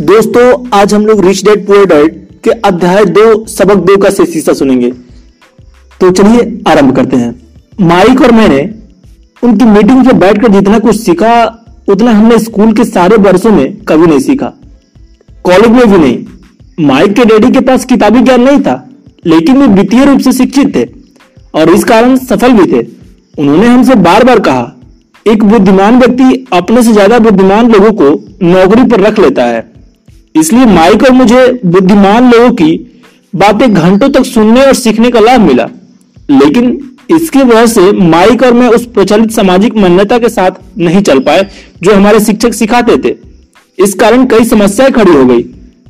दोस्तों, आज हम लोग रिच डैड पुअर डैड के अध्याय दो, सबक दो का शीर्षक सुनेंगे। तो चलिए आरंभ करते हैं। माइक और मैंने उनकी मीटिंग में बैठकर जितना कुछ सीखा, उतना हमने स्कूल के सारे वर्षों में कभी नहीं सीखा। कॉलेज में भी नहीं। माइक के डैडी के पास किताबी ज्ञान नहीं था, लेकिन वे वित्तीय रूप से शिक्षित थे और इस कारण सफल भी थे। उन्होंने हमसे बार बार कहा, एक बुद्धिमान व्यक्ति अपने से ज़्यादा बुद्धिमान लोगों को नौकरी पर रख लेता है। इसलिए माइक और मुझे बुद्धिमान लोगों की बातें घंटों तक सुनने और सीखने का लाभ मिला। लेकिन इसकी वजह से माइक और मैं उस प्रचलित सामाजिक मान्यता के साथ नहीं चल पाए जो हमारे शिक्षक सिखाते थे। इस कारण कई समस्याएँ खड़ी हो गई।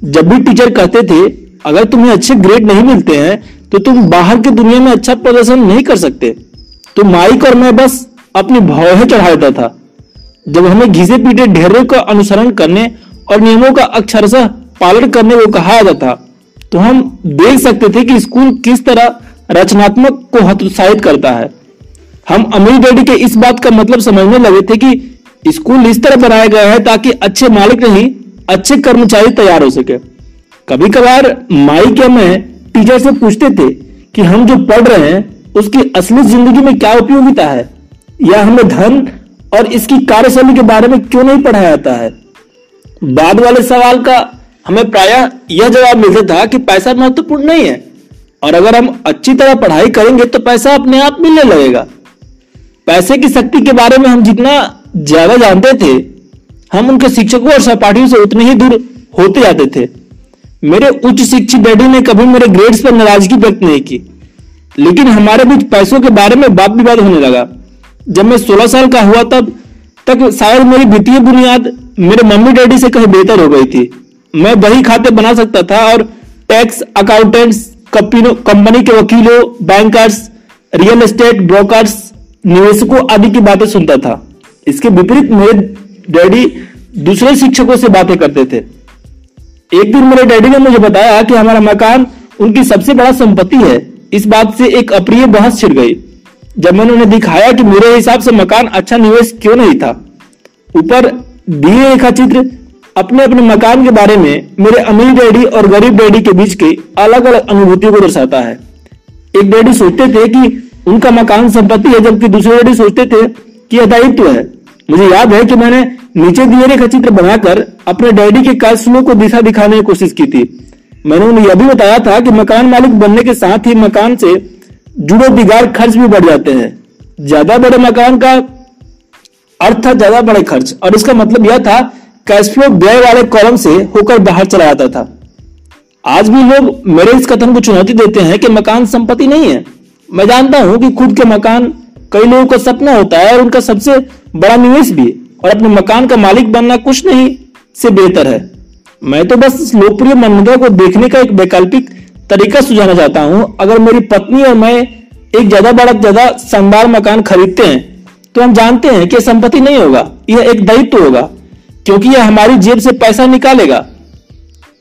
जब भी टीचर कहते थे, अगर तुम्हें अच्छे ग्रेड नहीं मिलते हैं तो तुम बाहर की दुनिया में अच्छा प्रदर्शन नहीं कर सकते। तो माइक और मैं बस अपनी भाव चढ़ा देता था। जब हमें घिसे पीटे ढेरों का अनुसरण करने और नियमों का अक्षरशः पालन करने को कहा जाता। तो हम देख सकते थे कि स्कूल किस तरह रचनात्मक को हतोत्साहित करता है। हम अमीर डैडी के इस बात का मतलब समझने लगे थे कि स्कूल इस तरह बनाया गया है ताकि अच्छे मालिक नहीं, अच्छे कर्मचारी तैयार हो सके। कभी कभार माई क्या मैं टीचर से पूछते थे कि हम जो पढ़ रहे हैं, उसकी असली ज़िंदगी में क्या उपयोगिता है? या हमें धन और इसकी कार्यशैली के बारे में क्यों नहीं पढ़ाया जाता है? बाद वाले सवाल का हमें प्राय यह जवाब मिलता था कि पैसा महत्वपूर्ण नहीं है। और अगर हम अच्छी तरह पढ़ाई करेंगे तो पैसा अपने आप मिलने लगेगा। पैसे की शक्ति के बारे में हम जितना ज़्यादा जानते थे, हम उनके शिक्षकों और सहपाठियों से उतने ही दूर होते जाते थे। मेरे उच्च शिक्षित डैडी ने कभी मेरे ग्रेड्स पर नाराज़गी व्यक्त नहीं की। लेकिन हमारे बीच पैसों के बारे में वाद विवाद होने लगा। जब मैं 16 साल का हुआ तब तक शायद मेरी वित्तीय बुनियाद मेरे मम्मी डैडी से कहीं बेहतर हो गई थी। मैं वही खाते बना सकता था और टैक्स अकाउंटेंट्स, कंपनी के वकीलों, बैंकर्स, रियल एस्टेट ब्रोकर्स, निवेशकों आदि की बातें सुनता था। इसके विपरीत मेरे डैडी दूसरे शिक्षकों से बातें करते थे। एक दिन मेरे डैडी ने मुझे बताया कि हमारा मकान उनकी सबसे बड़ा संपत्ति है। इस बात से एक अप्रिय बहस छिड़ गई। जब मैंने उन्हें दिखाया कि मेरे हिसाब से मकान अच्छा निवेश क्यों नहीं था, ऊपर दिए रेखा चित्र अपने अपने मकान के बारे में मेरे अमीर डैडी और गरीब डैडी के बीच के अलग अलग अनुभूतियों को दर्शाता है। एक डैडी सोचते थे कि उनका मकान संपत्ति है, जबकि दूसरे डैडी सोचते थे कि यह दायित्व है। मुझे याद है कि मैंने नीचे दिए रेखा चित्र बनाकर अपने डैडी के कार्यशलों को दिशा दिखाने की कोशिश की थी। मैंने उन्हें यह भी बताया था कि मकान मालिक बनने के साथ ही मकान से जुड़े दिगार खर्च भी बढ़ जाते हैं। ज़्यादा बड़े मकान का अर्थ था ज़्यादा बड़े खर्च। और इसका मतलब यह था कैश फ्लो व्यय वाले कॉलम से होकर बाहर चला जाता था। आज भी लोग मेरे इस कथन को चुनौती देते हैं कि मकान संपत्ति नहीं है। मैं जानता हूँ कि खुद के मकान कई लोगों का सपना होता है और उनका सबसे बड़ा निवेश भी और अपने मकान का मालिक बनना कुछ नहीं से बेहतर है। मैं तो बस इस लोकप्रिय मान्यता को देखने का एक वैकल्पिक तरीका सुझाना चाहता हूँ। अगर मेरी पत्नी और मैं एक ज़्यादा बड़ा, ज़्यादा शानदार मकान खरीदते हैं तो हम जानते हैं कि संपत्ति नहीं होगा, यह एक दायित्व होगा, क्योंकि यह हमारी जेब से पैसा निकालेगा।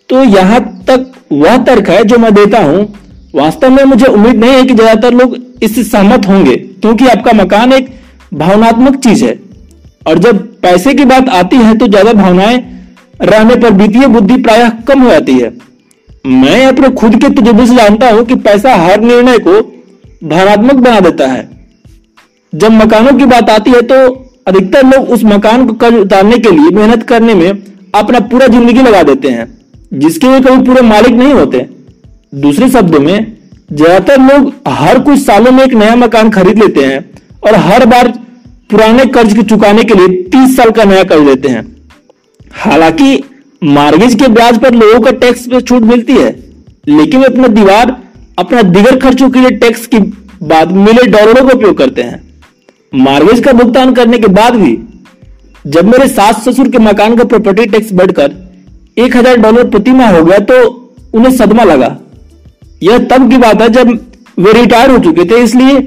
तो यहाँ तक वह तर्क है जो मैं देता हूँ। वास्तव में मुझे उम्मीद नहीं है कि ज़्यादातर लोग इससे सहमत होंगे, क्योंकि आपका मकान एक भावनात्मक चीज़ है। और जब पैसे की बात आती है तो ज़्यादा भावनाएँ रहने पर वित्तीय बुद्धि प्रायः कम हो जाती है। मैं अपने खुद के तजुर्बे से जानता हूँ कि पैसा हर निर्णय को भावनात्मक बना देता है। जब मकानों की बात आती है तो अधिकतर लोग उस मकान को कर्ज उतारने के लिए मेहनत करने में अपना पूरा ज़िंदगी लगा देते हैं, जिसके वे कभी पूरे मालिक नहीं होते। दूसरे शब्दों में, ज़्यादातर लोग हर कुछ सालों में एक नया मकान खरीद लेते हैं और हर बार पुराने कर्ज के चुकाने के लिए तीस साल का नया कर्ज लेते हैं। हालाँकि मार्गेज के ब्याज पर लोगों का टैक्स पर छूट मिलती है, लेकिन वे अपना दीवार, अपना दिगर खर्चों के लिए टैक्स की बाद मिले डॉलरों का उपयोग करते हैं। मार्गेज का भुगतान करने के बाद भी, जब मेरे सास ससुर के मकान का प्रॉपर्टी टैक्स बढ़कर एक हज़ार डॉलर प्रति माह हो गया तो उन्हें सदमा लगा। यह तब की बात है जब वे रिटायर हो चुके थे, इसलिए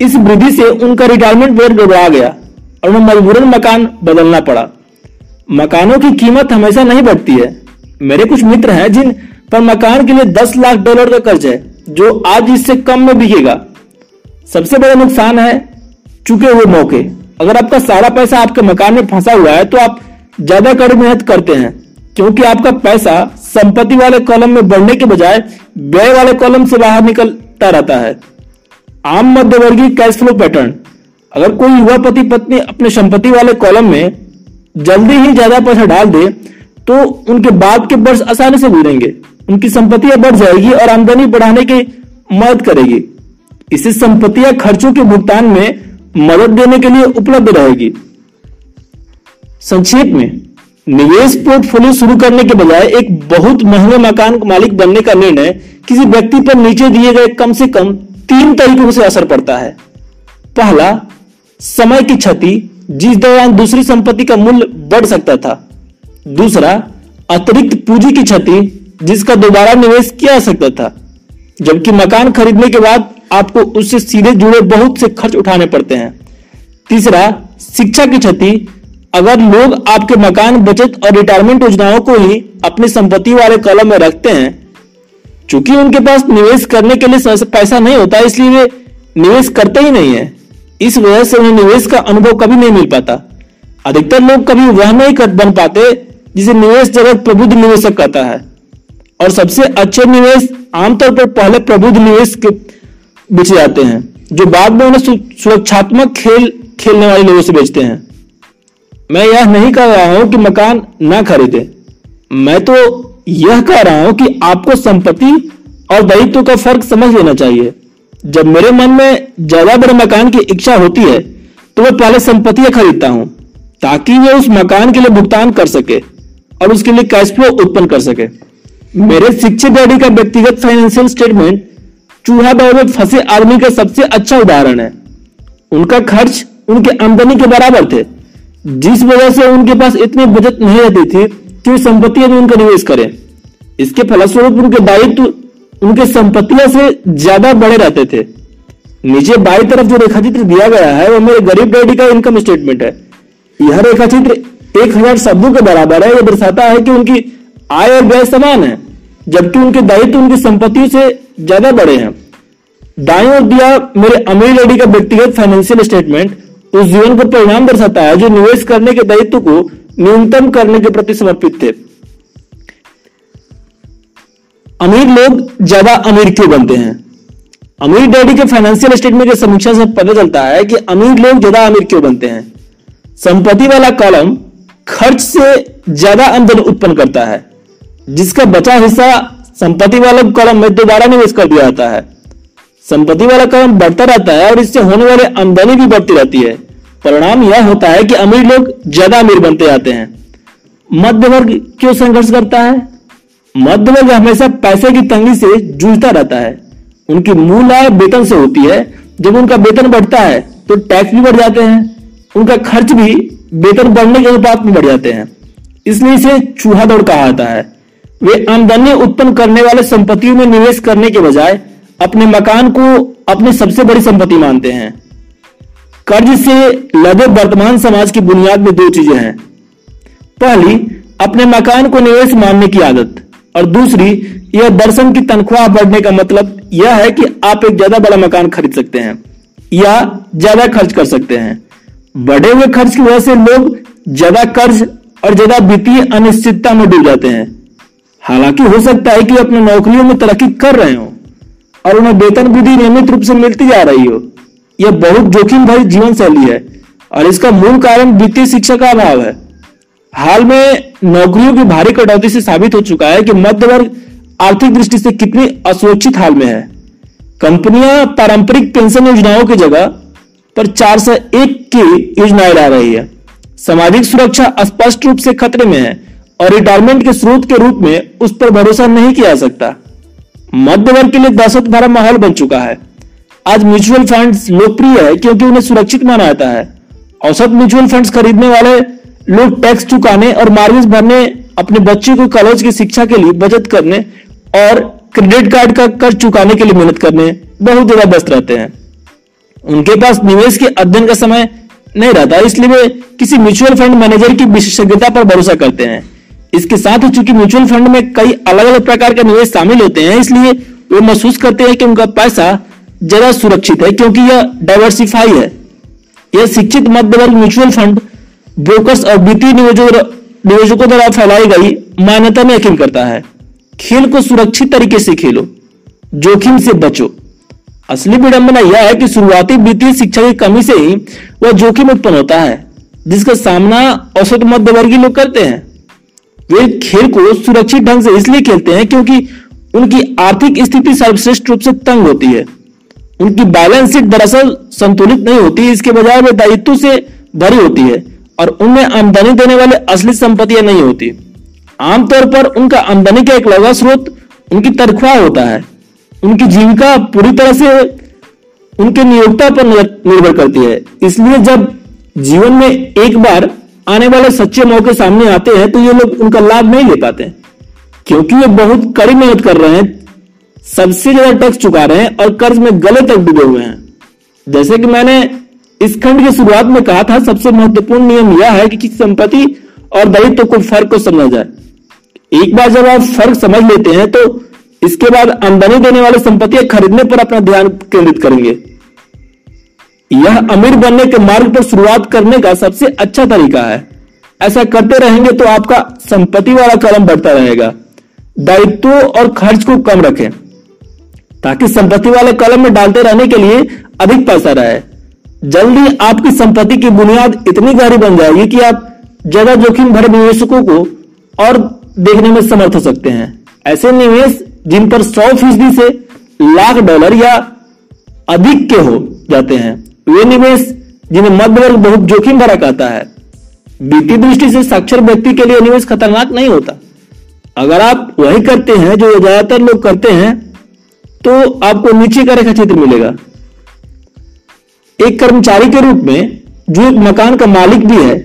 इस वृद्धि से उनका रिटायरमेंट पेड गड़बड़ा गया और उन्हें मजबूरन मकान बदलना पड़ा। मकानों की कीमत हमेशा नहीं बढ़ती है। मेरे कुछ मित्र हैं जिन पर मकान के लिए दस लाख डॉलर का कर्ज है, जो आज इससे कम में बिकेगा। सबसे बड़ा नुकसान है चुके हुए मौके। अगर आपका सारा पैसा आपके मकान में फंसा हुआ है तो आप ज़्यादा कड़ी मेहनत करते हैं, क्योंकि आपका पैसा संपत्ति वाले कॉलम में बढ़ने के बजाय व्यय वाले कॉलम से बाहर निकलता रहता है। आम मध्यवर्गीय कैश फ्लो पैटर्न अगर कोई युवा पति पत्नी अपने संपत्ति वाले कॉलम में जल्दी ही ज़्यादा पैसा डाल दे तो उनके बाद के वर्ष आसानी से गुजरेंगे। उनकी संपत्तियाँ बढ़ जाएगी और आमदनी बढ़ाने की मदद करेगी। इससे संपत्तियाँ खर्चों के भुगतान में मदद देने के लिए उपलब्ध रहेगी। संक्षेप में, निवेश पोर्टफोलियो शुरू करने के बजाय एक बहुत महँगे मकान मालिक बनने का निर्णय किसी व्यक्ति पर नीचे दिए गए कम से कम तीन तरीकों से असर पड़ता है। पहला, समय की क्षति, जिस दौरान दूसरी संपत्ति का मूल्य बढ़ सकता था। दूसरा, अतिरिक्त पूंजी की क्षति, जिसका दोबारा निवेश किया जा सकता था। जबकि मकान खरीदने के बाद आपको उससे सीधे जुड़े बहुत से खर्च उठाने पड़ते हैं। तीसरा, शिक्षा की क्षति। अगर लोग आपके मकान, बचत और रिटायरमेंट योजनाओं को ही अपनी संपत्ति वाले कॉलम में रखते हैं, चूँकि उनके पास निवेश करने के लिए पैसा नहीं होता, इसलिए वे निवेश करते ही नहीं है। इस वजह से उन्हें निवेश का अनुभव कभी नहीं मिल पाता। अधिकतर लोग कभी वह नहीं कर, बन पाते जिसे निवेश जगत प्रबुद्ध निवेशक कहता है। और सबसे अच्छे निवेश आमतौर पर पहले प्रबुद्ध निवेश के बेचे जाते हैं, जो बाद में उन्हें सुरक्षात्मक खेल, खेलने वाले लोगों से बेचते हैं। मैं यह नहीं कह रहा हूँ कि मकान ना खरीदे। मैं तो यह कह रहा हूँ कि आपको संपत्ति और दायित्व का फ़र्क समझ लेना चाहिए। जब मेरे मन में ज़्यादा बड़े मकान की इच्छा होती है तो मैं पहले संपत्तियाँ खरीदता हूँ, ताकि वे उस मकान के लिए भुगतान कर सके और उसके लिए कैश फ्लो उत्पन्न कर सके। मेरे शिक्षित डैडी का व्यक्तिगत फाइनेंशियल स्टेटमेंट चूहा दौर में फंसे आदमी का सबसे अच्छा उदाहरण है। उनका खर्च उनके आमदनी के बराबर थे। जिस वजह से उनके पास इतनी बचत नहीं रहती थी कि वे संपत्तियाँ भी उनका निवेश करें। इसके फलस्वरूप उनके दायित्व उनके संपत्तियाँ से ज़्यादा बड़े रहते थे। नीचे बाई तरफ़ जो रेखा चित्र दिया गया है, वह मेरे गरीब डैडी का इनकम स्टेटमेंट है। यह रेखा चित्र एक हज़ार शब्दों के बराबर है। यह दर्शाता है कि उनकी आय और व्यय समान है, जबकि उनके दायित्व उनकी संपत्तियों से ज़्यादा बड़े हैं। दाएँ ओर दिया मेरे अमीर लेडी का व्यक्तिगत फाइनेंशियल स्टेटमेंट उस जीवन का परिणाम दर्शाता है जो निवेश करने के दायित्व को न्यूनतम करने के प्रति समर्पित थे। अमीर लोग ज़्यादा अमीर क्यों बनते हैं? अमीर डैडी के फाइनेंशियल स्टेटमेंट की समीक्षा से पता चलता है कि अमीर लोग ज़्यादा अमीर क्यों बनते हैं। संपत्ति वाला कॉलम खर्च से ज़्यादा आमदनी उत्पन्न करता है, जिसका बचा हिस्सा संपत्ति वाले कॉलम में दोबारा निवेश कर दिया जाता है। संपत्ति वाला कॉलम बढ़ता रहता है और इससे होने वाली आमदनी भी बढ़ती रहती है। परिणाम यह होता है कि अमीर लोग ज़्यादा अमीर बनते जाते हैं। मध्य वर्ग क्यों संघर्ष करता है? मध्य वर्ग हमेशा पैसे की तंगी से जूझता रहता है। उनकी मूल आय वेतन से होती है। जब उनका वेतन बढ़ता है तो टैक्स भी बढ़ जाते हैं। उनका खर्च भी वेतन बढ़ने के अनुपात में बढ़ जाते हैं। इसलिए इसे चूहा दौड़ कहा जाता है। वे आमदनी उत्पन्न करने वाले संपत्तियों में निवेश करने के बजाय अपने मकान को अपनी सबसे बड़ी संपत्ति मानते हैं। कर्ज से लदे वर्तमान समाज की बुनियाद में दो चीज़ें हैं। पहली, अपने मकान को निवेश मानने की आदत। और दूसरी, यह दर्शन की तनख्वाह बढ़ने का मतलब यह है कि आप एक ज़्यादा बड़ा मकान खरीद सकते हैं या ज़्यादा खर्च कर सकते हैं। बढ़े हुए खर्च की वजह से लोग ज़्यादा कर्ज और ज़्यादा वित्तीय अनिश्चितता में डूब जाते हैं। हालाँकि हो सकता है कि अपने नौकरियों में तरक्की कर रहे हो और उन्हें वेतन वृद्धि नियमित रूप से मिलती जा रही हो। यह बहुत जोखिम भरी जीवन शैली है और इसका मूल कारण वित्तीय शिक्षा का अभाव है। हाल में नौकरियों की भारी कटौती से साबित हो चुका है कि मध्य वर्ग आर्थिक दृष्टि से कितनी असुरक्षित हाल में है। कंपनियाँ पारंपरिक पेंशन योजनाओं की जगह पर चार सौ एक की योजनाएँ ला रही है। सामाजिक सुरक्षा स्पष्ट रूप से खतरे में है और रिटायरमेंट के स्रोत के रूप में उस पर भरोसा नहीं किया सकता। मध्य वर्ग के लिए दहशत भरा माहौल बन चुका है। आज म्यूचुअल फंड्स लोकप्रिय है क्योंकि उन्हें सुरक्षित माना जाता है। औसत म्यूचुअल फंड्स खरीदने वाले लोग टैक्स चुकाने और मार्जिन भरने, अपने बच्चे को कॉलेज की शिक्षा के लिए बचत करने और क्रेडिट कार्ड का कर्ज चुकाने के लिए मेहनत करने बहुत ज़्यादा व्यस्त रहते हैं। उनके पास निवेश के अध्ययन का समय नहीं रहता, इसलिए वे किसी म्यूचुअल फंड मैनेजर की विशेषज्ञता पर भरोसा करते हैं। इसके साथ ही चूँकि म्यूचुअल फंड में कई अलग अलग प्रकार के निवेश शामिल होते हैं, इसलिए वे महसूस करते हैं कि उनका पैसा ज़्यादा सुरक्षित है, क्योंकि यह डाइवर्सिफाई है। यह शिक्षित मध्य वर्ग म्यूचुअल फंड ब्रोकर्स और वित्तीय निवेशकों द्वारा फैलाई गई मान्यता में यकीन करता है। खेल को सुरक्षित तरीके से खेलो, जोखिम से बचो। असली विडंबना यह है कि शुरुआती वित्तीय शिक्षा की कमी से ही वह जोखिम उत्पन्न होता है, जिसका सामना औसत मध्यवर्गीय लोग करते हैं। वे खेल को सुरक्षित ढंग से इसलिए खेलते हैं क्योंकि उनकी आर्थिक स्थिति सर्वश्रेष्ठ रूप से तंग होती है। उनकी बैलेंस शीट दरअसल संतुलित नहीं होती, इसके बजाय वे दायित्व से भरी होती है और उनमें आमदनी देने वाले असली संपत्तियाँ नहीं होती। आमतौर पर उनका आमदनी का एक लगा स्रोत उनकी तनख्वाह होता है। उनकी जीविका पूरी तरह से उनके नियोक्ता पर निर्भर करती है। इसलिए जब जीवन में एक बार आने वाले सच्चे मौके सामने आते हैं तो ये लोग उनका लाभ नहीं ले पाते क्योंकि वे बहुत कड़ी मेहनत कर रहे हैं, सबसे ज़्यादा टैक्स चुका रहे हैं और कर्ज में गले तक डूबे हुए हैं। जैसे कि मैंने इस खंड की शुरुआत में कहा था, सबसे महत्वपूर्ण नियम यह है कि किसी संपत्ति और दायित्व को फ़र्क को समझा जाए। एक बार जब आप फ़र्क समझ लेते हैं तो इसके बाद आमदनी देने वाले संपत्तियाँ खरीदने पर अपना ध्यान केंद्रित करेंगे। यह अमीर बनने के मार्ग पर शुरुआत करने का सबसे अच्छा तरीका है। ऐसा करते रहेंगे तो आपका संपत्ति वाला कलम बढ़ता रहेगा। दायित्व और खर्च को कम रखें, ताकि संपत्ति वाले कलम में डालते रहने के लिए अधिक पैसा रहे। जल्दी आपकी संपत्ति की बुनियाद इतनी गहरी बन जाएगी कि आप ज़्यादा जोखिम भरे निवेशकों को और देखने में समर्थ हो सकते हैं। ऐसे निवेश जिन पर सौ फ़ीसदी से लाख डॉलर या अधिक के हो जाते हैं। वे निवेश जिन्हें मध्य वर्ग बहुत जोखिम भरा कहता है, वित्तीय दृष्टि से साक्षर व्यक्ति के लिए निवेश खतरनाक नहीं होता। अगर आप वही करते हैं जो ज़्यादातर लोग करते हैं तो आपको नीचे का रेखा चित्र मिलेगा। एक कर्मचारी के रूप में, जो एक मकान का मालिक भी है,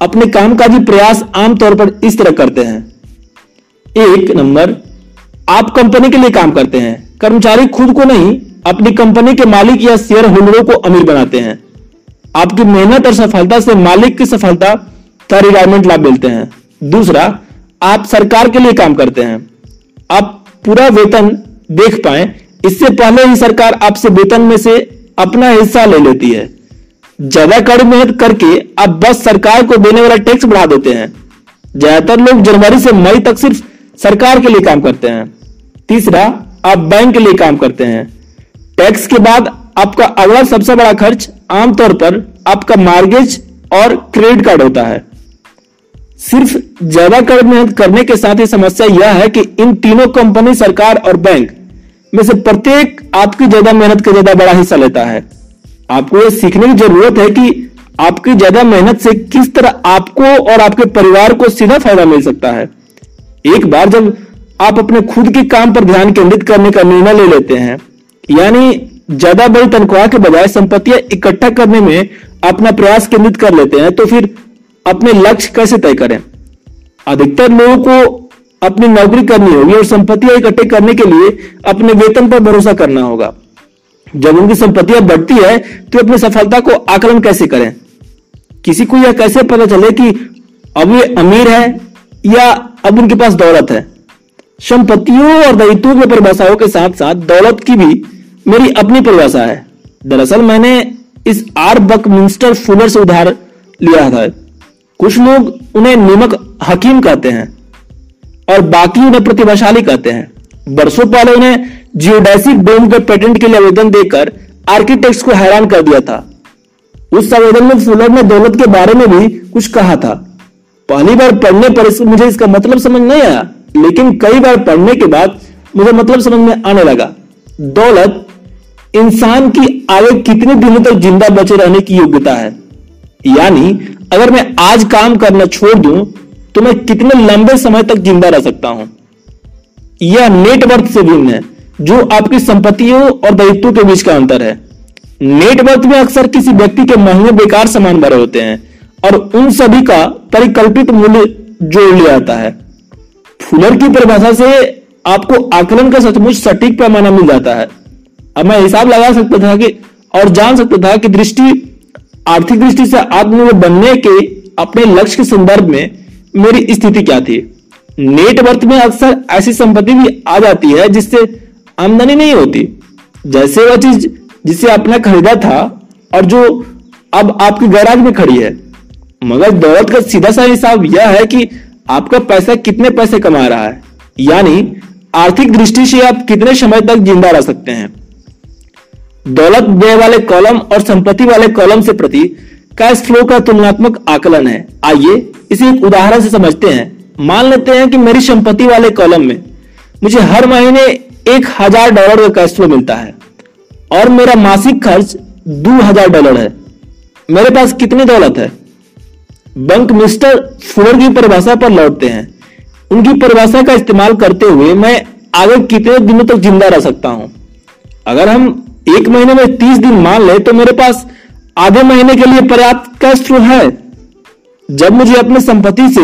अपने कामकाजी प्रयास आमतौर पर इस तरह करते हैं। एक नंबर, आप कंपनी के लिए काम करते हैं, कर्मचारी खुद को नहीं अपनी कंपनी के मालिक या शेयर होल्डरों को अमीर बनाते हैं। आपकी मेहनत और सफलता से मालिक की सफलता का रिटायरमेंट लाभ मिलते हैं। दूसरा, आप सरकार के लिए काम करते हैं। आप पूरा वेतन देख पाए, इससे पहले ही सरकार आपसे वेतन में से अपना हिस्सा ले लेती है। ज़्यादा कड़ी मेहनत करके आप बस सरकार को देने वाला टैक्स बढ़ा देते हैं। ज़्यादातर लोग जनवरी से मई तक सिर्फ़ सरकार के लिए काम करते हैं। तीसरा, आप बैंक के लिए काम करते हैं। टैक्स के बाद आपका अगला सबसे बड़ा खर्च आमतौर पर आपका मार्गेज और क्रेडिट कार्ड होता है। सिर्फ़ ज़्यादा कर मेहनत करने के साथ ही समस्या यह है कि इन तीनों कंपनी, सरकार और बैंक में से प्रत्येक आपकी ज़्यादा मेहनत का ज़्यादा बड़ा हिस्सा लेता है। आपको यह सीखने की ज़रूरत है कि आपकी ज़्यादा मेहनत से किस तरह आपको और आपके परिवार को सीधा फ़ायदा मिल सकता है। एक बार जब आप अपने खुद के काम पर ध्यान केंद्रित करने का निर्णय ले लेते हैं यानी ज़्यादा बड़ी तनख्वाह के बजाय संपत्तियाँ इकट्ठा करने में अपना प्रयास केंद्रित कर लेते हैं तो फिर अपने लक्ष्य कैसे तय करें? अधिकतर लोगों को अपनी नौकरी करनी होगी और संपत्तियाँ इकट्ठे करने के लिए अपने वेतन पर भरोसा करना होगा। जब उनकी संपत्तियाँ बढ़ती है तो अपनी सफलता को आकलन कैसे करें? किसी को यह कैसे पता चले कि अब ये अमीर है या अब उनके पास दौलत है? संपत्तियों और दायित्वों की परिभाषाओं के साथ साथ दौलत की भी मेरी अपनी परिभाषा है। दरअसल मैंने इस आर बक मिंस्टर फुलर से उधार लिया था। कुछ लोग उन्हें निमक हकीम कहते हैं और बाकी उन्हें प्रतिभाशाली कहते हैं। वर्षों पहले उन्हें जियोडेसिक डोम के पेटेंट के लिए आवेदन देकर आर्किटेक्ट्स को हैरान कर दिया था। उस आवेदन में फुलर ने दौलत के बारे में भी कुछ कहा था। पहली बार पढ़ने पर इस, मुझे इसका मतलब समझ नहीं आया लेकिन कई बार पढ़ने के बाद मुझे मतलब समझ में आने लगा। दौलत इंसान की आगे कितने दिनों तक ज़िंदा बचे रहने की योग्यता है? यानी, अगर मैं आज काम करना छोड़ दूँ तो मैं कितने लंबे समय तक ज़िंदा रह सकता हूँ? यह नेटवर्थ से भिन्न है, जो आपकी संपत्तियों और दायित्वों के बीच का अंतर है। नेटवर्थ में अक्सर किसी व्यक्ति के महँगे बेकार सामान भरे होते हैं, और उन सभी का परिकल्पित मूल्य जोड़ लिया जाता है। फुलर की परिभाषा से आपको आकलन का सचमुच सटीक पैमाना मिल जाता है। अब मैं हिसाब लगा सकता था कि, और जान सकता था कि दृष्टि, आर्थिक दृष्टि से आत्मनिर्भर बनने के अपने लक्ष्य के संदर्भ में मेरी स्थिति क्या थी। नेटवर्थ में अक्सर ऐसी संपत्ति भी आ जाती है जिससे आमदनी नहीं होती। जैसे वह चीज़ जिसे आपने खरीदा था और जो अब आपके गैराज में खड़ी है। मगर दौलत का सीधा सा हिसाब यह है कि आपका पैसा कितने पैसे कमा रहा है। यानी आर्थिक दृष्टि से आप कितने समय तक ज़िंदा रह सकते हैं। दौलत व्यय वाले कॉलम और संपत्ति वाले कॉलम से प्रति कैश फ्लो का तुलनात्मक आकलन है। आइए इसे एक उदाहरण से समझते हैं। मान लेते हैं कि मेरी संपत्ति वाले कॉलम में मुझे हर महीने एक हज़ार डॉलर का कैश फ्लो मिलता है और मेरा मासिक खर्च दो हज़ार डॉलर है। मेरे पास कितनी दौलत है? बंक मिस्टर फूलर की परिभाषा पर लौटते हैं। उनकी परिभाषा का इस्तेमाल करते हुए मैं आगे कितने दिनों तक ज़िंदा रह सकता हूँ? अगर हम एक महीने में तीस दिन मान ले तो मेरे पास आधे महीने के लिए पर्याप्त कैश फ्लो है। जब मुझे अपनी संपत्ति से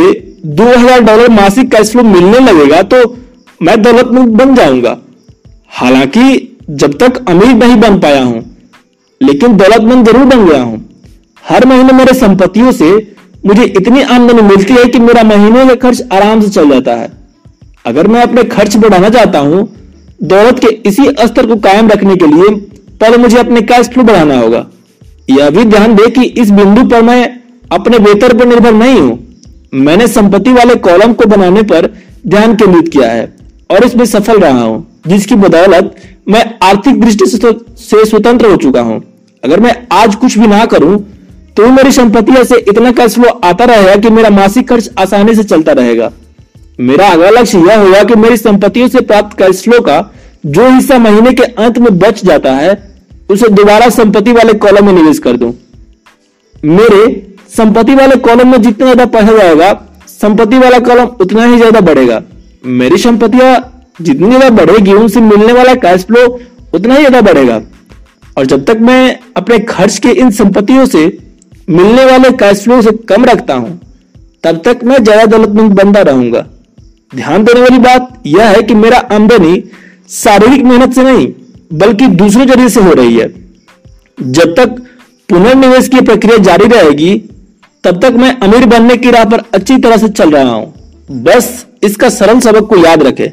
2000 डॉलर मासिक कैश फ्लो मिलने लगेगा तो मैं दौलतमंद बन जाऊँगा। हालाँकि जब तक अमीर नहीं बन पाया हूँ, लेकिन दौलतमंद ज़रूर बन गया हूँ। हर महीने मेरे संपत्तियों से मुझे इतनी आमदनी मिलती है कि मेरा महीने का खर्च आराम से चल जाता है। अगर मैं अपने खर्च बढ़ाना चाहता हूँ दौलत के इसी स्तर को कायम रखने के लिए पहले मुझे अपने कैश फ्लो बढ़ाना होगा। यह भी ध्यान दे कि इस बिंदु पर मैं अपने वेतन पर निर्भर नहीं हूँ। मैंने संपत्ति वाले कॉलम को बनाने पर ध्यान केंद्रित किया है और इसमें सफल रहा हूँ, जिसकी बदौलत मैं आर्थिक दृष्टि से स्वतंत्र हो चुका हूँ। अगर मैं आज कुछ भी ना करूँ तो मेरी संपत्ति से इतना कैश फ्लो आता रहेगा कि मेरा मासिक खर्च आसानी से चलता रहेगा। मेरा अगला लक्ष्य यह होगा कि मेरी संपत्तियों से प्राप्त कैश फ्लो का जो हिस्सा महीने के अंत में बच जाता है, उसे दोबारा संपत्ति वाले कॉलम में निवेश कर दूँ। मेरे संपत्ति वाले कॉलम में जितना ज़्यादा पैसा जाएगा, संपत्ति वाला कॉलम उतना ही ज़्यादा बढ़ेगा। मेरी संपत्तियाँ जितनी ज़्यादा बढ़ेगी, उनसे मिलने वाला कैश फ्लो उतना ही ज़्यादा बढ़ेगा। और जब तक मैं अपने खर्च के इन संपत्तियों से मिलने वाले कैश फ्लो से कम रखता हूँ, तब तक मैं ज़्यादा दौलतमंद बनता रहूँगा। ध्यान देने वाली बात यह है कि मेरा आमदनी शारीरिक मेहनत से नहीं, बल्कि दूसरे ज़रिए से हो रही है। जब तक पुनर्निवेश की प्रक्रिया जारी रहेगी, तब तक मैं अमीर बनने की राह पर अच्छी तरह से चल रहा हूँ। बस इसका सरल सबक को याद रखें।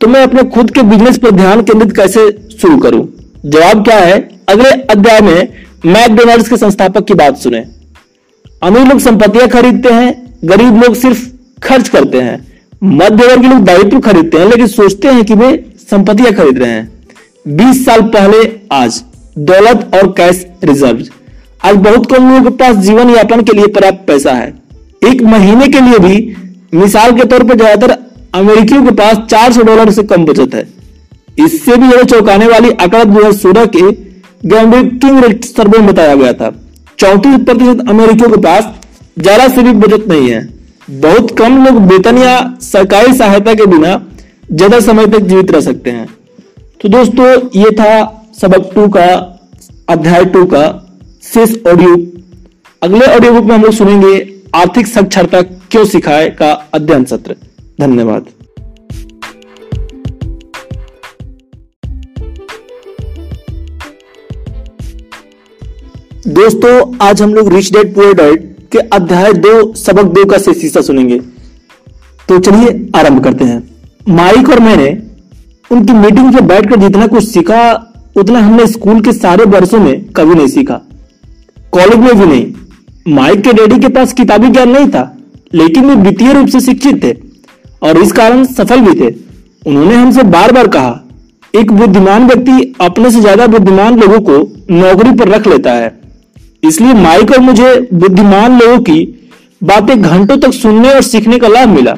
तो मैं अपने खुद के बिज़नेस पर ध्यान केंद्रित कैसे शुरू करूँ? जवाब क्या है? अगले अध्याय में मैकडोनाल्ड्स के संस्थापक की बात सुने। अमीर लोग संपत्तियाँ खरीदते हैं, गरीब लोग सिर्फ़ खर्च करते हैं। मध्य वर्ग के लोग दायित्व खरीदते हैं, लेकिन सोचते हैं कि वे संपत्तियाँ खरीद रहे हैं। 20 साल पहले आज, दौलत और कैश रिज़र्व। आज बहुत कम लोगों के पास जीवन यापन के लिए पर्याप्त पैसा है। एक महीने के लिए भी, मिसाल के तौर पर ज़्यादातर अमेरिकियों के पास 400 डॉलर से कम बचत है। इससे भी ज़्यादा चौंकाने वाली आंकड़ा दो हज़ार सोलह के गैम्बिंग सर्वे में बताया गया था। चौंतीस प्रतिशत अमेरिकियों के पास ज़्यादा से भी बचत नहीं है। बहुत कम लोग वेतन या सरकारी सहायता के बिना ज़्यादा समय तक जीवित रह सकते हैं। तो दोस्तों, ये था सबक टू का, अध्याय टू का, शेष ऑडियो अगले ऑडियो बुक में हम लोग सुनेंगे आर्थिक साक्षरता क्यों सिखाए का अध्ययन सत्र। धन्यवाद। दोस्तों, आज हम लोग रिच डेड पुअर डैड के अध्याय दो, सबक दो का शेष सुनेंगे। तो चलिए आरंभ करते हैं। माइक और मैंने उनकी मीटिंग में बैठकर जितना कुछ सीखा, उतना हमने स्कूल के सारे वर्षों में कभी नहीं सीखा। कॉलेज में भी नहीं। माइक के डैडी के पास किताबी ज्ञान नहीं था, लेकिन वे वित्तीय रूप से शिक्षित थे और इस कारण सफल भी थे। उन्होंने हमसे बार बार कहा, एक बुद्धिमान व्यक्ति अपने से ज़्यादा बुद्धिमान लोगों को नौकरी पर रख लेता है। इसलिए माइक और मुझे बुद्धिमान लोगों की बातें घंटों तक सुनने और सीखने का लाभ मिला।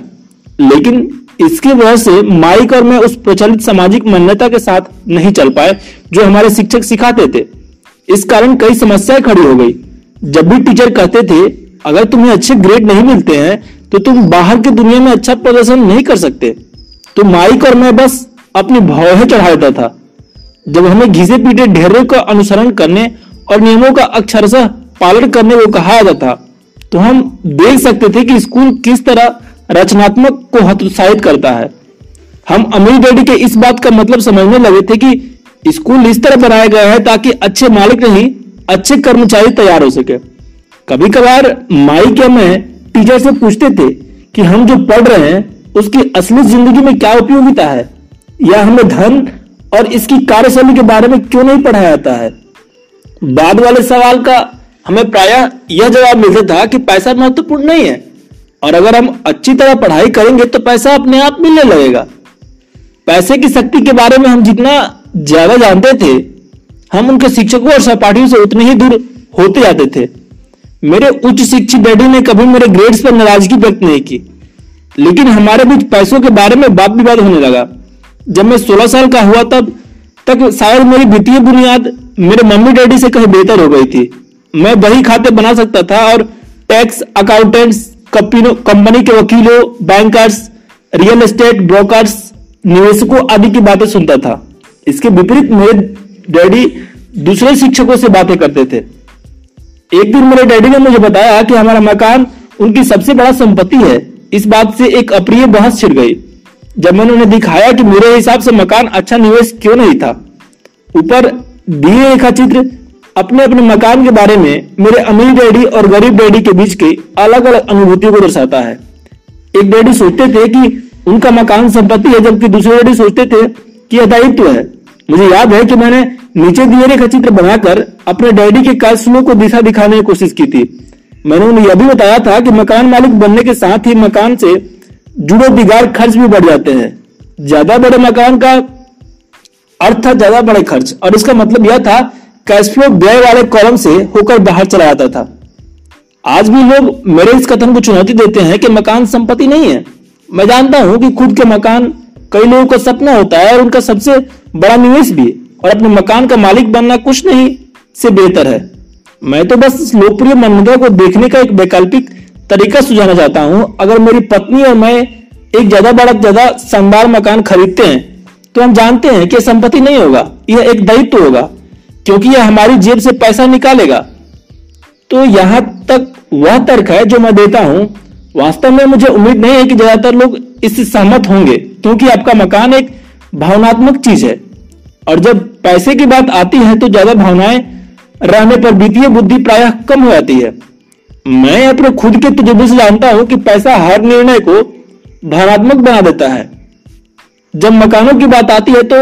लेकिन इसकी वजह से माइक और मैं उस प्रचलित सामाजिक मान्यता के साथ नहीं चल पाए, जो हमारे शिक्षक सिखाते थे। इस कारण कई समस्याएँ खड़ी हो गई। जब भी टीचर कहते थे, अगर तुम्हें अच्छे ग्रेड नहीं मिलते हैं तो तुम बाहर की दुनिया में अच्छा प्रदर्शन नहीं कर सकते। तो माइक और मैं बस अपनी भाव चढ़ा देता था। जब हमें घिसे पीटे ढेरों का अनुसरण करने और नियमों का अक्षरशः पालन करने को कहा जाता तो हम देख सकते थे कि स्कूल किस तरह रचनात्मक को हतोत्साहित करता है। हम अमीर डैडी के इस बात का मतलब समझने लगे थे कि स्कूल इस तरह बनाया गया है ताकि अच्छे मालिक नहीं, अच्छे कर्मचारी तैयार हो सके। कभी कभार माई के मैं टीचर से पूछते थे कि हम जो पढ़ रहे हैं, उसकी असली ज़िंदगी में क्या उपयोगिता है? या हमें धन और इसकी कार्यशैली के बारे में क्यों नहीं पढ़ाया जाता है? बाद वाले सवाल का हमें प्राय यह जवाब मिलता था कि पैसा महत्वपूर्ण नहीं है। और अगर हम अच्छी तरह पढ़ाई करेंगे तो पैसा अपने आप मिलने लगेगा। पैसे की शक्ति के बारे में हम जितना ज़्यादा जानते थे, हम उनके शिक्षकों और सहपाठियों से उतने ही दूर होते जाते थे। मेरे उच्च शिक्षित डैडी ने कभी मेरे ग्रेड्स पर नाराज़गी व्यक्त नहीं की। लेकिन हमारे बीच पैसों के बारे में बात विवाद होने लगा। जब मैं 16 साल का हुआ तब तक शायद मेरी वित्तीय बुनियाद मेरे मम्मी डैडी से कहीं बेहतर हो गई थी। मैं वही खाते बना सकता था और टैक्स अकाउंटेंट्स, कंपनी के वकीलों, बैंकर्स, रियल एस्टेट ब्रोकर्स, निवेशकों आदि की बातें सुनता था। इसके विपरीत मेरे डैडी दूसरे शिक्षकों से बातें करते थे। एक दिन मेरे डैडी ने मुझे बताया कि हमारा मकान उनकी सबसे बड़ा संपत्ति है। इस बात से एक अप्रिय बहस छिड़ गई। जब मैंने उन्हें दिखाया कि मेरे हिसाब से मकान अच्छा निवेश क्यों नहीं था, ऊपर दिए रेखा चित्र, अपने अपने मकान के बारे में मेरे अमीर डैडी और गरीब डैडी के बीच के अलग अलग अनुभूतियों को दर्शाता है। एक डैडी सोचते थे कि उनका मकान संपत्ति है, जबकि दूसरे डैडी सोचते थे कि यह दायित्व है। मुझे याद है कि मैंने नीचे दिए रेखा चित्र बनाकर अपने डैडी के कैश को दिशा दिखाने की कोशिश की थी। मैंने उन्हें यह भी बताया था कि मकान मालिक बनने के साथ ही मकान से जुड़े दिगार खर्च भी बढ़ जाते हैं। ज़्यादा बड़े मकान का अर्थ था ज़्यादा बड़े खर्च। और इसका मतलब यह था कैश फ्लो व्यय वाले कॉलम से होकर बाहर चला जाता था। आज भी लोग मेरे इस कथन को चुनौती देते हैं कि मकान संपत्ति नहीं है। मैं जानता हूँ कि खुद के मकान कई लोगों का सपना होता है और उनका सबसे बड़ा निवेश भी, और अपने मकान का मालिक बनना कुछ नहीं से बेहतर है। मैं तो बस लोकप्रिय मान्यता को देखने का एक वैकल्पिक तरीका सुझाना चाहता हूँ, अगर मेरी पत्नी और मैं एक ज़्यादा बड़ा, ज़्यादा शानदार मकान खरीदते हैं तो हम जानते हैं कि संपत्ति नहीं होगा, यह एक दायित्व होगा, क्योंकि यह हमारी जेब से पैसा निकालेगा। तो यहाँ तक वह तर्क है जो मैं देता हूँ, वास्तव में मुझे उम्मीद नहीं है कि ज़्यादातर लोग इससे सहमत होंगे, क्योंकि आपका मकान एक भावनात्मक चीज़ है। और जब पैसे की बात आती है तो ज़्यादा भावनाएँ रहने पर वित्तीय बुद्धि प्रायः कम हो जाती है। मैं अपने खुद के तजुर्बे से जानता हूँ कि पैसा हर निर्णय को भावनात्मक बना देता है। जब मकानों की बात आती है तो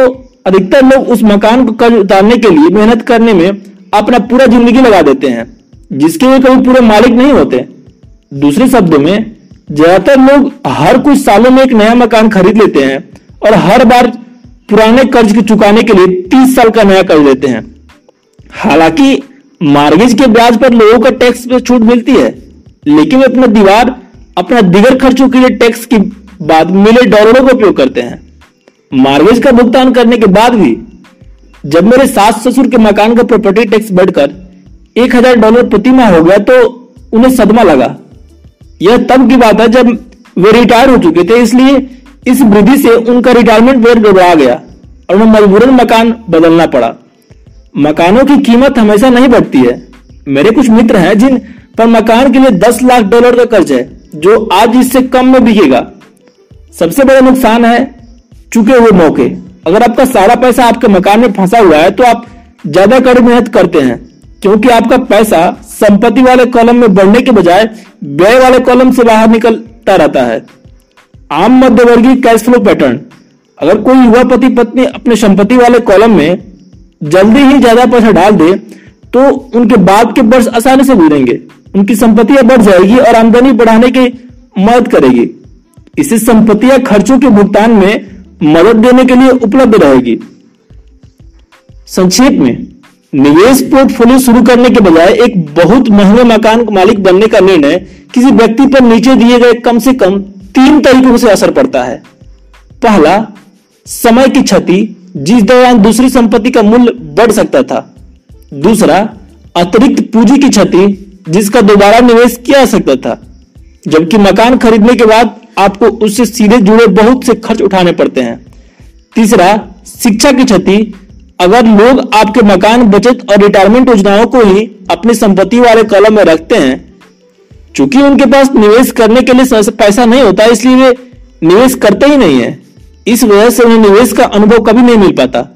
अधिकतर लोग उस मकान को कर्ज उतारने के लिए मेहनत करने में अपना पूरा ज़िंदगी लगा देते हैं, जिसके वे कभी पूरे मालिक नहीं होते। दूसरे शब्दों में, ज़्यादातर लोग हर कुछ सालों में एक नया मकान खरीद लेते हैं और हर बार पुराने कर्ज के चुकाने के लिए तीस साल का नया कर्ज लेते हैं। हालाँकि मार्गेज के ब्याज पर लोगों का टैक्स पर छूट मिलती है, लेकिन वे अपना दीवार, अपना दिगर खर्चों के लिए टैक्स के बाद मिले डॉलरों का उपयोग करते हैं। मार्गेज का भुगतान करने के बाद भी, जब मेरे सास ससुर के मकान का प्रॉपर्टी टैक्स बढ़कर एक हज़ार डॉलर प्रति माह हो गया तो उन्हें सदमा लगा। यह तब की बात है जब वे रिटायर हो चुके थे, इसलिए इस वृद्धि से उनका रिटायरमेंट वेयर गड़बड़ा गया और उन्हें मजबूरन मकान बदलना पड़ा। मकानों की कीमत हमेशा नहीं बढ़ती है। मेरे कुछ मित्र हैं जिन पर मकान के लिए दस लाख डॉलर का कर्ज है, जो आज इससे कम में बिकेगा। सबसे बड़ा नुकसान है चुके हुए मौके। अगर आपका सारा पैसा आपके मकान में फंसा हुआ है तो आप ज़्यादा कड़ी मेहनत करते हैं, क्योंकि आपका पैसा संपत्ति वाले कॉलम में बढ़ने के बजाय व्यय वाले कॉलम से बाहर निकलता रहता है। आम मध्यवर्गीय कैश फ्लो पैटर्न अगर कोई युवा पति पत्नी अपने संपत्ति वाले कॉलम में जल्दी ही ज़्यादा पैसा डाल दे तो उनके बाद के वर्ष आसानी से गुजरेंगे उनकी संपत्तियाँ बढ़ जाएगी और आमदनी बढ़ाने की मदद करेगी। इससे संपत्तियाँ खर्चों के भुगतान में मदद देने के लिए उपलब्ध रहेगी। संक्षेप में, निवेश पोर्टफोलियो शुरू करने के बजाय एक बहुत महँगे मकान मालिक बनने का निर्णय किसी व्यक्ति पर नीचे दिए गए कम से कम तीन तरीकों से असर पड़ता है। पहला, समय की क्षति। जिस दौरान दूसरी संपत्ति का मूल्य बढ़ सकता था। दूसरा, अतिरिक्त पूंजी की क्षति, जिसका दोबारा निवेश किया सकता था। जबकि मकान खरीदने के बाद आपको उससे सीधे जुड़े बहुत से खर्च उठाने पड़ते हैं। तीसरा, शिक्षा की क्षति, अगर लोग आपके मकान, बचत और रिटायरमेंट योजनाओं को ही अपनी संपत्ति वाले कॉलम में रखते हैं, चूँकि उनके पास निवेश करने के लिए पैसा नहीं होता, इसलिए वे निवेश करते ही नहीं है। इस वजह से उन्हें निवेश का अनुभव कभी नहीं मिल पाता।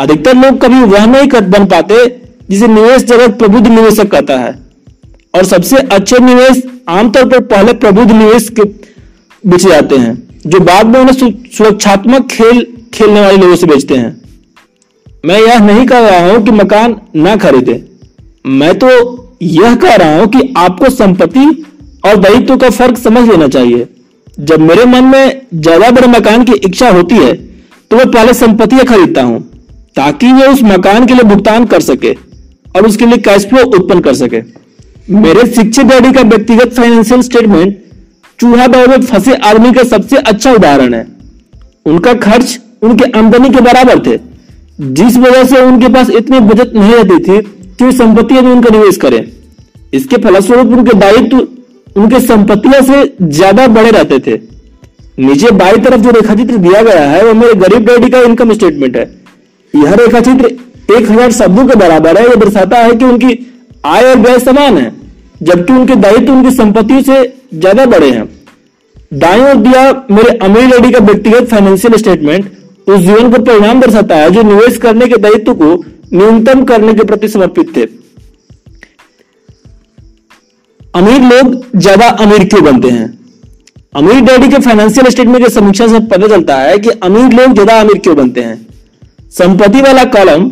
अधिकतर लोग कभी वह नहीं कर, बन पाते जिसे निवेश जगत प्रबुद्ध निवेशक कहता है। और सबसे अच्छे निवेश आमतौर पर पहले प्रबुद्ध निवेश के बेचे जाते हैं, जो बाद में उन्हें सुरक्षात्मक खेल, खेलने वाले लोगों से बेचते हैं। मैं यह नहीं कह रहा हूँ कि मकान ना खरीदे। मैं तो यह कह रहा हूँ कि आपको संपत्ति और दायित्व का फ़र्क समझ लेना चाहिए। जब मेरे मन में ज़्यादा बड़े मकान की इच्छा होती है तो मैं पहले संपत्तियाँ खरीदता हूँ, ताकि वे उस मकान के लिए भुगतान कर सके और उसके लिए कैश फ्लो उत्पन्न कर सके। मेरे शिक्षित डैडी का व्यक्तिगत फाइनेंशियल स्टेटमेंट चूहा दौड़ में फंसे आदमी का सबसे अच्छा उदाहरण है। उनका खर्च उनके आमदनी के बराबर थे, जिस वजह से उनके पास इतनी बचत नहीं रहती थी कि वे संपत्तियों में उनका निवेश करें। इसके फलस्वरूप उनके दायित्व उनके संपत्तियों से ज़्यादा बड़े रहते थे। नीचे बाई तरफ़ जो रेखाचित्र दिया गया है, वो मेरे गरीब डैडी का इनकम स्टेटमेंट है। यह रेखाचित्र एक हज़ार शब्दों के बराबर है। यह दर्शाता है कि उनकी आय और व्यय समान है, जबकि उनके दायित्व उनकी संपत्ति से ज़्यादा बड़े हैं। दाएँ ओर दिया मेरे अमीर लेडी का व्यक्तिगत फाइनेंशियल स्टेटमेंट उस जीवन को परिणाम दर्शाता है जो निवेश करने के दायित्व को न्यूनतम करने के प्रति समर्पित थे। अमीर लोग ज़्यादा अमीर क्यों बनते हैं? अमीर डैडी के फाइनेंशियल स्टेटमेंट की समीक्षा से पता चलता है कि अमीर लोग ज़्यादा अमीर क्यों बनते हैं। संपत्ति वाला कॉलम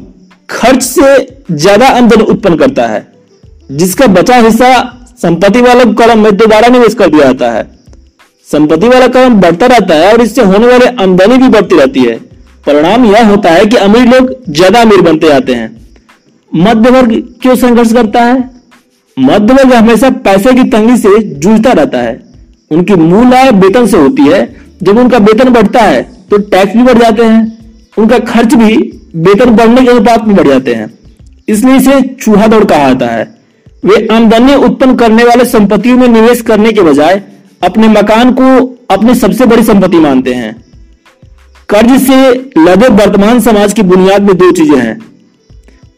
खर्च से ज़्यादा आमदनी उत्पन्न करता है, जिसका बचा हिस्सा संपत्ति वाले कॉलम में दोबारा निवेश कर दिया जाता है। संपत्ति वाला कॉलम बढ़ता रहता है और इससे होने वाले आमदनी भी बढ़ती रहती है। परिणाम यह होता है कि अमीर लोग ज़्यादा अमीर बनते जाते हैं। मध्य वर्ग क्यों संघर्ष करता है? मध्य वर्ग हमेशा पैसे की तंगी से जूझता रहता है। उनकी मूल आय वेतन से होती है। जब उनका वेतन बढ़ता है तो टैक्स भी बढ़ जाते हैं। उनका खर्च भी वेतन बढ़ने के अनुपात में बढ़ जाते हैं। इसलिए इसे चूहा दौड़ कहा जाता है। वे आमदनी उत्पन्न करने वाले संपत्तियों में निवेश करने के बजाय अपने मकान को अपनी सबसे बड़ी संपत्ति मानते हैं। कर्ज से लदे वर्तमान समाज की बुनियाद में दो चीज़ें हैं।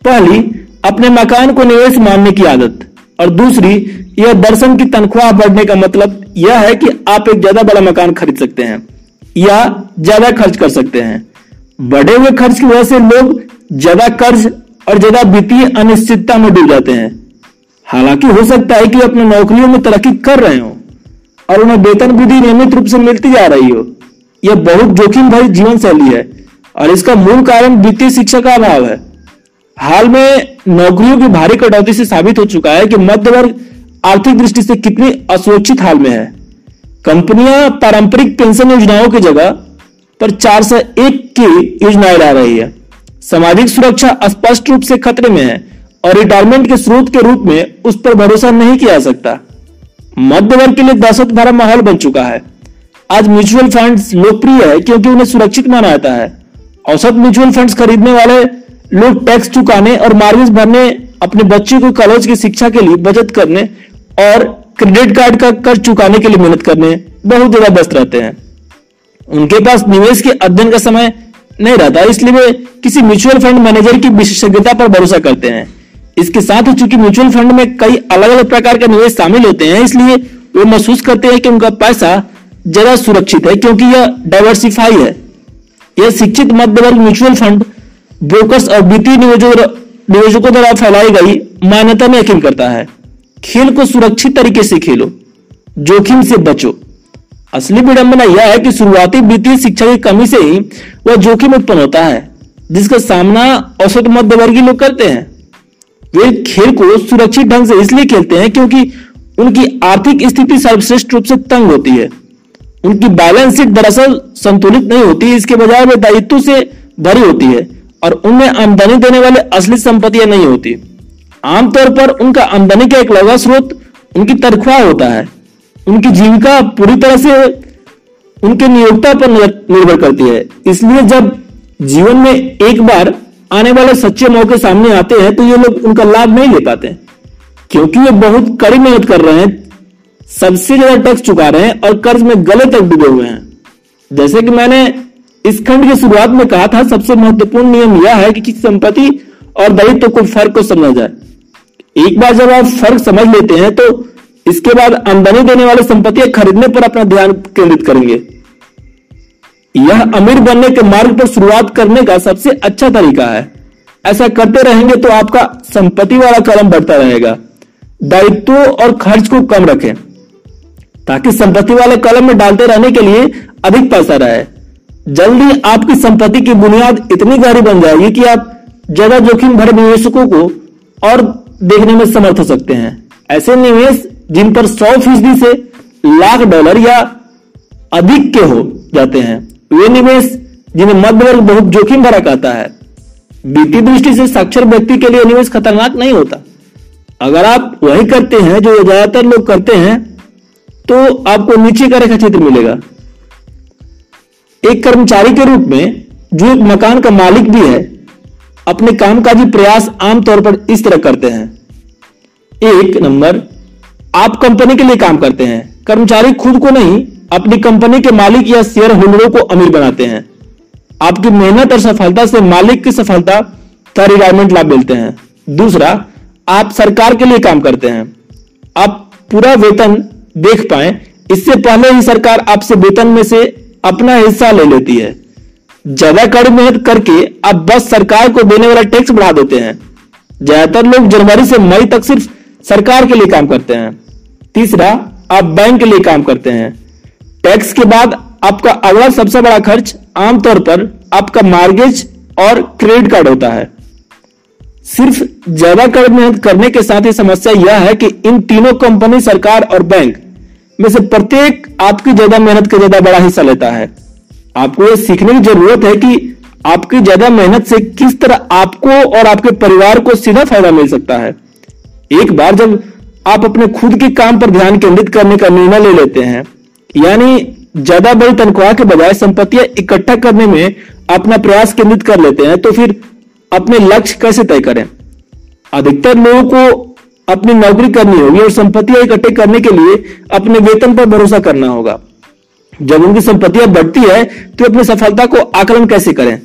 पहली, अपने मकान को निवेश मानने की आदत। और दूसरी, यह दर्शन की तनख्वाह बढ़ने का मतलब यह है कि आप एक ज़्यादा बड़ा मकान खरीद सकते हैं, या ज़्यादा खर्च कर सकते हैं। बढ़े हुए खर्च की वजह से लोग ज़्यादा कर्ज और ज़्यादा वित्तीय अनिश्चितता में डूब जाते हैं। हालाँकि हो सकता है कि अपने नौकरियों में तरक्की कर रहे हो और उन्हें वेतन वृद्धि नियमित रूप से मिलती जा रही हो। यह बहुत जोखिम भरी जीवन शैली है और इसका मूल कारण वित्तीय शिक्षा का अभाव है। हाल में नौकरियों की भारी कटौती से साबित हो चुका है कि मध्य वर्ग आर्थिक दृष्टि से कितनी असुरक्षित हाल में है। कंपनियाँ पारंपरिक पेंशन योजनाओं की जगह पर चार सौ एक की योजनाएँ ला रही है। सामाजिक सुरक्षा स्पष्ट रूप से खतरे में है और रिटायरमेंट के स्रोत के रूप में उस पर भरोसा नहीं किया जा सकता। मध्य वर्ग के लिए दहशत भरा माहौल बन चुका है। आज म्यूचुअल फंड्स लोकप्रिय है क्योंकि उन्हें सुरक्षित माना जाता है। औसत म्यूचुअल फंड्स खरीदने वाले लोग टैक्स चुकाने और मार्गेज भरने, अपने बच्चों को कॉलेज की शिक्षा के लिए बचत करने और क्रेडिट कार्ड का कर्ज चुकाने के लिए मेहनत करने बहुत ज़्यादा व्यस्त रहते हैं। उनके पास निवेश के अध्ययन का समय नहीं रहता, इसलिए वे किसी म्यूचुअल फंड मैनेजर की विशेषज्ञता पर भरोसा करते हैं। इसके साथ ही चूँकि म्यूचुअल फंड में कई अलग अलग प्रकार के निवेश शामिल होते हैं, इसलिए वे महसूस करते हैं कि उनका पैसा ज़्यादा सुरक्षित है, क्योंकि यह डाइवर्सिफाई है। यह शिक्षित मध्य वर्ग म्यूचुअल फंड ब्रोकर्स और वित्तीय निवेशकों द्वारा फैलाई गई मान्यता में यकीन करता है। खेल को सुरक्षित तरीके से खेलो, जोखिम से बचो। असली विडंबना यह है कि शुरुआती वित्तीय शिक्षा की कमी से ही वह जोखिम उत्पन्न होता है, जिसका सामना औसत मध्यवर्गीय लोग करते हैं। वे खेल को सुरक्षित ढंग से इसलिए खेलते हैं क्योंकि उनकी आर्थिक स्थिति सर्वश्रेष्ठ रूप से तंग होती है। उनकी बैलेंस शीट दरअसल संतुलित नहीं होती, इसके बजाय वे दायित्व से भरी होती है। और उनमें आमदनी देने वाले असली संपत्तियाँ नहीं होती। आमतौर पर उनका आमदनी का एक लगा स्रोत उनकी तनख्वाह होता है। उनकी जीविका पूरी तरह से उनके नियोक्ता पर निर्भर करती है। इसलिए जब जीवन में एक बार आने वाले सच्चे मौके सामने आते हैं तो ये लोग उनका लाभ नहीं ले पाते। क्योंकि ये बहुत कड़ी मेहनत कर रहे हैं, सबसे ज़्यादा टैक्स चुका रहे हैं और कर्ज में गले तक डूबे हुए हैं। जैसे कि मैंने इस खंड की शुरुआत में कहा था, सबसे महत्वपूर्ण नियम यह है कि किसी संपत्ति और दायित्व को फ़र्क को समझा जाए। एक बार जब आप फ़र्क समझ लेते हैं तो इसके बाद आमदनी देने वाली संपत्तियाँ खरीदने पर अपना ध्यान केंद्रित करेंगे। यह अमीर बनने के मार्ग पर शुरुआत करने का सबसे अच्छा तरीका है। ऐसा करते रहेंगे तो आपका संपत्ति वाला कलम बढ़ता रहेगा। दायित्व और खर्च को कम रखें, ताकि संपत्ति वाले कलम में डालते रहने के लिए अधिक पैसा रहे। जल्दी आपकी संपत्ति की बुनियाद इतनी गहरी बन जाएगी कि आप ज़्यादा जोखिम भरे निवेशकों को और देखने में समर्थ हो सकते हैं। ऐसे निवेश जिन पर सौ फ़ीसदी से लाख डॉलर या अधिक के हो जाते हैं, वे निवेश जिन्हें मध्य वर्ग बहुत जोखिम भरा कहता है। वित्तीय दृष्टि से साक्षर व्यक्ति के लिए निवेश खतरनाक नहीं होता। अगर आप वही करते हैं जो ज़्यादातर लोग करते हैं तो आपको नीचे का रेखा चित्र मिलेगा। एक कर्मचारी के रूप में, जो एक मकान का मालिक भी है, अपने कामकाजी प्रयास आमतौर पर इस तरह करते हैं। एक नंबर, आप कंपनी के लिए काम करते हैं। कर्मचारी खुद को नहीं, अपनी कंपनी के मालिक या शेयर होल्डरों को अमीर बनाते हैं। आपकी मेहनत और सफलता से मालिक की सफलता, का रिटायरमेंट लाभ मिलते हैं। दूसरा, आप सरकार के लिए काम करते हैं। आप पूरा वेतन देख पाए, इससे पहले ही सरकार आपसे वेतन में से अपना हिस्सा ले लेती है। ज़्यादा कड़ी मेहनत करके आप बस सरकार को देने वाला टैक्स बढ़ा देते हैं। ज़्यादातर लोग जनवरी से मई तक सिर्फ़ सरकार के लिए काम करते हैं। तीसरा, आप बैंक के लिए काम करते हैं। टैक्स के बाद आपका अगला सबसे बड़ा खर्च आमतौर पर आपका मार्गेज और क्रेडिट कार्ड होता है। सिर्फ़ ज़्यादा कर मेहनत करने के साथ ही समस्या यह है कि इन तीनों कंपनी सरकार और बैंक में से प्रत्येक आपकी ज़्यादा मेहनत का ज़्यादा बड़ा हिस्सा लेता है। आपको यह सीखने की ज़रूरत है कि आपकी ज़्यादा मेहनत से किस तरह आपको और आपके परिवार को सीधा फ़ायदा मिल सकता है। एक बार जब आप अपने खुद के काम पर ध्यान केंद्रित करने का निर्णय ले लेते हैं, यानी ज़्यादा बड़ी तनख्वाह के बजाय संपत्तियाँ इकट्ठा करने में अपना प्रयास केंद्रित कर लेते हैं तो फिर अपने लक्ष्य कैसे तय करें? अधिकतर लोगों को अपनी नौकरी करनी होगी और संपत्तियाँ इकट्ठे करने के लिए अपने वेतन पर भरोसा करना होगा। जब उनकी संपत्तियाँ बढ़ती है तो अपनी सफलता को आकलन कैसे करें?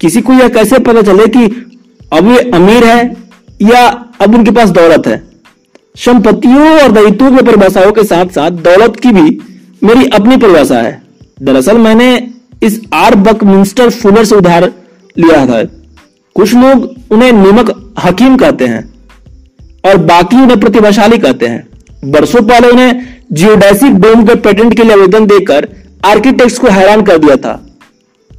किसी को यह कैसे पता चले कि अब ये अमीर है या अब उनके पास दौलत है? संपत्तियों और दायित्वों की परिभाषाओं के साथ साथ दौलत की भी मेरी अपनी परिभाषा है। दरअसल मैंने इस आर बक मिंस्टर फुलर से उधार लिया था कुछ लोग उन्हें निमक हकीम कहते हैं। और बाकी उन्हें प्रतिभाशाली कहते हैं। वर्षों पहले उन्हें जियोडेसिक डोम के पेटेंट के लिए आवेदन देकर आर्किटेक्ट्स को हैरान कर दिया था।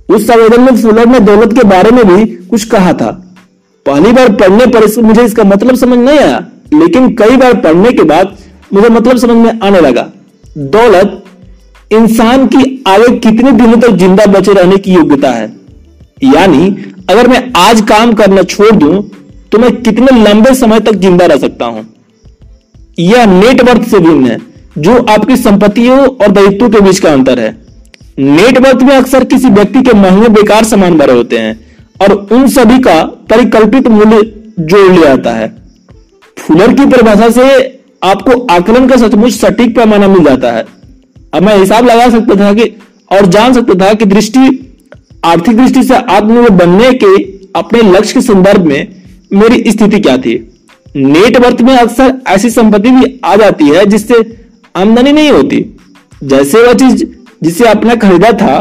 उस आवेदन में फुलर ने दौलत के बारे में भी कुछ कहा था। पहली बार पढ़ने पर इस, मुझे इसका मतलब समझ नहीं आया लेकिन कई बार पढ़ने के बाद मुझे मतलब समझ में आने लगा। दौलत इंसान की आगे कितने दिनों तक ज़िंदा बचे रहने की योग्यता है। यानी अगर मैं आज काम करना छोड़ दूँ तो मैं कितने लंबे समय तक ज़िंदा रह सकता हूँ? यह नेटवर्थ से भिन्न है, जो आपकी संपत्तियों और दायित्व के बीच का अंतर है। नेटवर्थ में अक्सर किसी व्यक्ति के महँगे बेकार सामान भरे होते हैं, और उन सभी का परिकल्पित मूल्य जोड़ लिया जाता है। फुलर की परिभाषा से आपको आकलन का सचमुच सटीक पैमाना मिल जाता है। अब मैं हिसाब लगा सकता था कि, और जान सकता था कि दृष्टि, आर्थिक दृष्टि से आत्मनिर्भर बनने के अपने लक्ष्य के संदर्भ में मेरी स्थिति क्या थी? नेटवर्थ में अक्सर ऐसी संपत्ति भी आ जाती है जिससे आमदनी नहीं होती। जैसे वह चीज़ जिसे आपने खरीदा था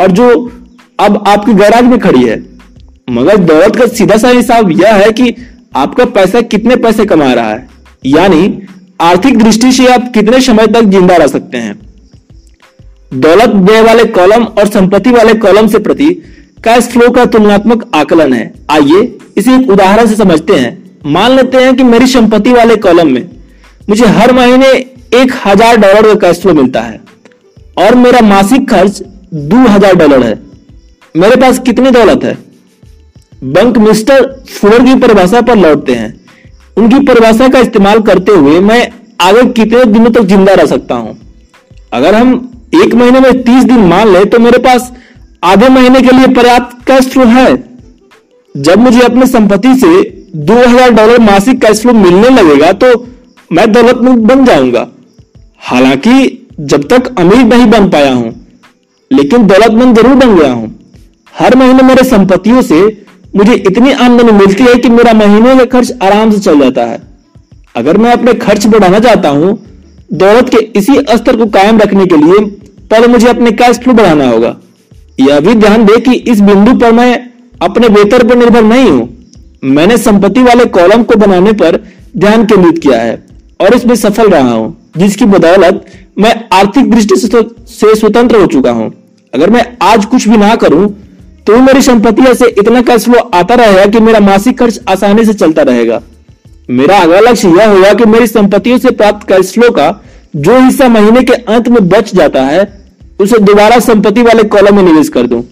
और जो अब आपकी गैराज में खड़ी है। मगर दौलत का सीधा सा हिसाब यह है कि आपका पैसा कितने पैसे कमा रहा है। यानी आर्थिक दृष्टि से आप कितने समय तक ज़िंदा रह सकते हैं। दौलत व्यय वाले कॉलम और संपत्ति वाले कॉलम से प्रति कैश फ्लो का तुलनात्मक आकलन है। आइए इसे एक उदाहरण से समझते हैं। मान लेते हैं कि मेरी संपत्ति वाले कॉलम में मुझे हर महीने एक हज़ार डॉलर का कैश फ्लो मिलता है और मेरा मासिक खर्च दो हज़ार डॉलर है। मेरे पास कितनी दौलत है? बैंक मिस्टर फुलर की परिभाषा पर लौटते हैं। उनकी परिभाषा का इस्तेमाल करते हुए मैं आगे कितने दिनों तक ज़िंदा रह सकता हूँ? अगर हम एक महीने में तीस दिन मान ले तो मेरे पास आधे महीने के लिए पर्याप्त कैश फ्लो है। जब मुझे अपनी संपत्ति से 2000 डॉलर मासिक कैश फ्लो मिलने लगेगा तो मैं दौलतमंद बन जाऊँगा। हालाँकि, जब तक अमीर नहीं बन पाया हूँ, लेकिन दौलतमंद ज़रूर बन गया हूँ। हर महीने मेरे संपत्तियों से मुझे इतनी आमदनी मिलती है कि मेरा महीने का खर्च आराम से चल जाता है। अगर मैं अपने खर्च बढ़ाना चाहता हूँ, दौलत के इसी स्तर को कायम रखने के लिए पहले मुझे अपने कैश फ्लो बढ़ाना होगा। यह भी ध्यान दे कि इस बिंदु पर मैं अपने वेतन पर निर्भर नहीं हूँ। मैंने संपत्ति वाले कॉलम को बनाने पर ध्यान केंद्रित किया है और इसमें सफल रहा हूँ, जिसकी बदौलत मैं आर्थिक दृष्टि से स्वतंत्र हो चुका हूँ। अगर मैं आज कुछ भी ना करूँ तो मेरी संपत्ति से इतना कैश फ्लो आता रहेगा कि मेरा मासिक खर्च आसानी से चलता रहेगा। मेरा अगला लक्ष्य यह होगा कि मेरी संपत्तियों से प्राप्त कैश फ्लो का जो हिस्सा महीने के अंत में बच जाता है उसे दोबारा संपत्ति वाले कॉलम में निवेश कर दूँ।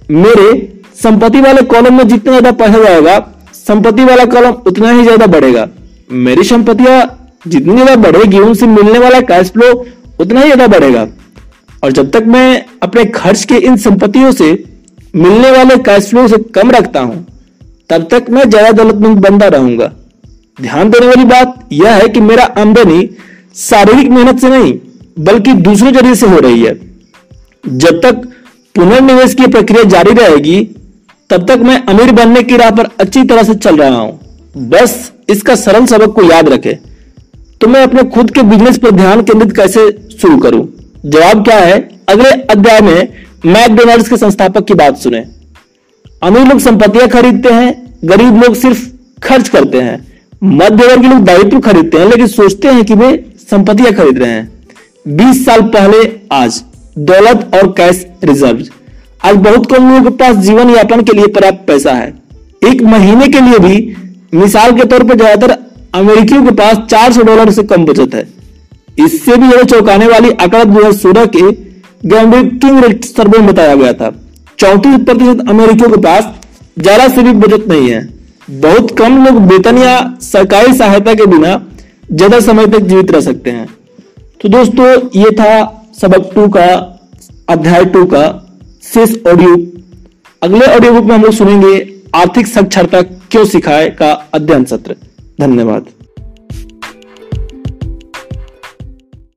मेरे संपत्ति वाले कॉलम में जितना ज़्यादा पढ़ा जाएगा, संपत्ति वाला कॉलम उतना ही ज़्यादा बढ़ेगा। मेरी संपत्तियाँ जितनी ज़्यादा बढ़ेगी, उनसे मिलने वाला कैश फ्लो उतना ही ज़्यादा बढ़ेगा। और जब तक मैं अपने खर्च के इन संपत्तियों से मिलने वाले कैश फ्लो से कम रखता हूँ, तब तक मैं ज़्यादा दौलतमंद बनता रहूँगा। ध्यान देने वाली बात यह है कि मेरा आमदनी शारीरिक मेहनत से नहीं बल्कि दूसरे ज़रिए से हो रही है। जब तक पुनर्निवेश की प्रक्रिया जारी रहेगी, तब तक मैं अमीर बनने की राह पर अच्छी तरह से चल रहा हूँ। बस इसका सरल सबक को याद रखे। तो मैं अपने खुद के बिज़नेस पर ध्यान केंद्रित कैसे शुरू करूँ? जवाब क्या है? अगले अध्याय में मैकडोनाल्ड्स के संस्थापक की बात सुने। अमीर लोग संपत्तियाँ खरीदते हैं, गरीब लोग सिर्फ़ खर्च करते हैं। मध्य वर्ग लोग दायित्व खरीदते हैं, लेकिन सोचते हैं कि वे संपत्तियाँ खरीद रहे हैं। 20 साल पहले आज दौलत और कैश रिज़र्व। आज बहुत कम लोगों के पास जीवन यापन के लिए पर्याप्त पैसा है। एक महीने के लिए भी मिसाल के तौर पर ज़्यादातर अमेरिकियों के पास 400 डॉलर से कम बचत है। इससे भी ज़्यादा चौंकाने वाली आंकड़ा दो हज़ार सोलह के किंग सर्वे में बताया गया था। चौंतीस प्रतिशत अमेरिकियों के पास ज़्यादा से भी बचत नहीं है। बहुत कम लोग वेतन या सरकारी सहायता के बिना ज़्यादा समय तक जीवित रह सकते हैं। तो दोस्तों, ये था सबक टू का, अध्याय टू का शेष ऑडियो अगले ऑडियो बुक में हम लोग सुनेंगे, आर्थिक साक्षरता क्यों सिखाए का अध्ययन सत्र। धन्यवाद।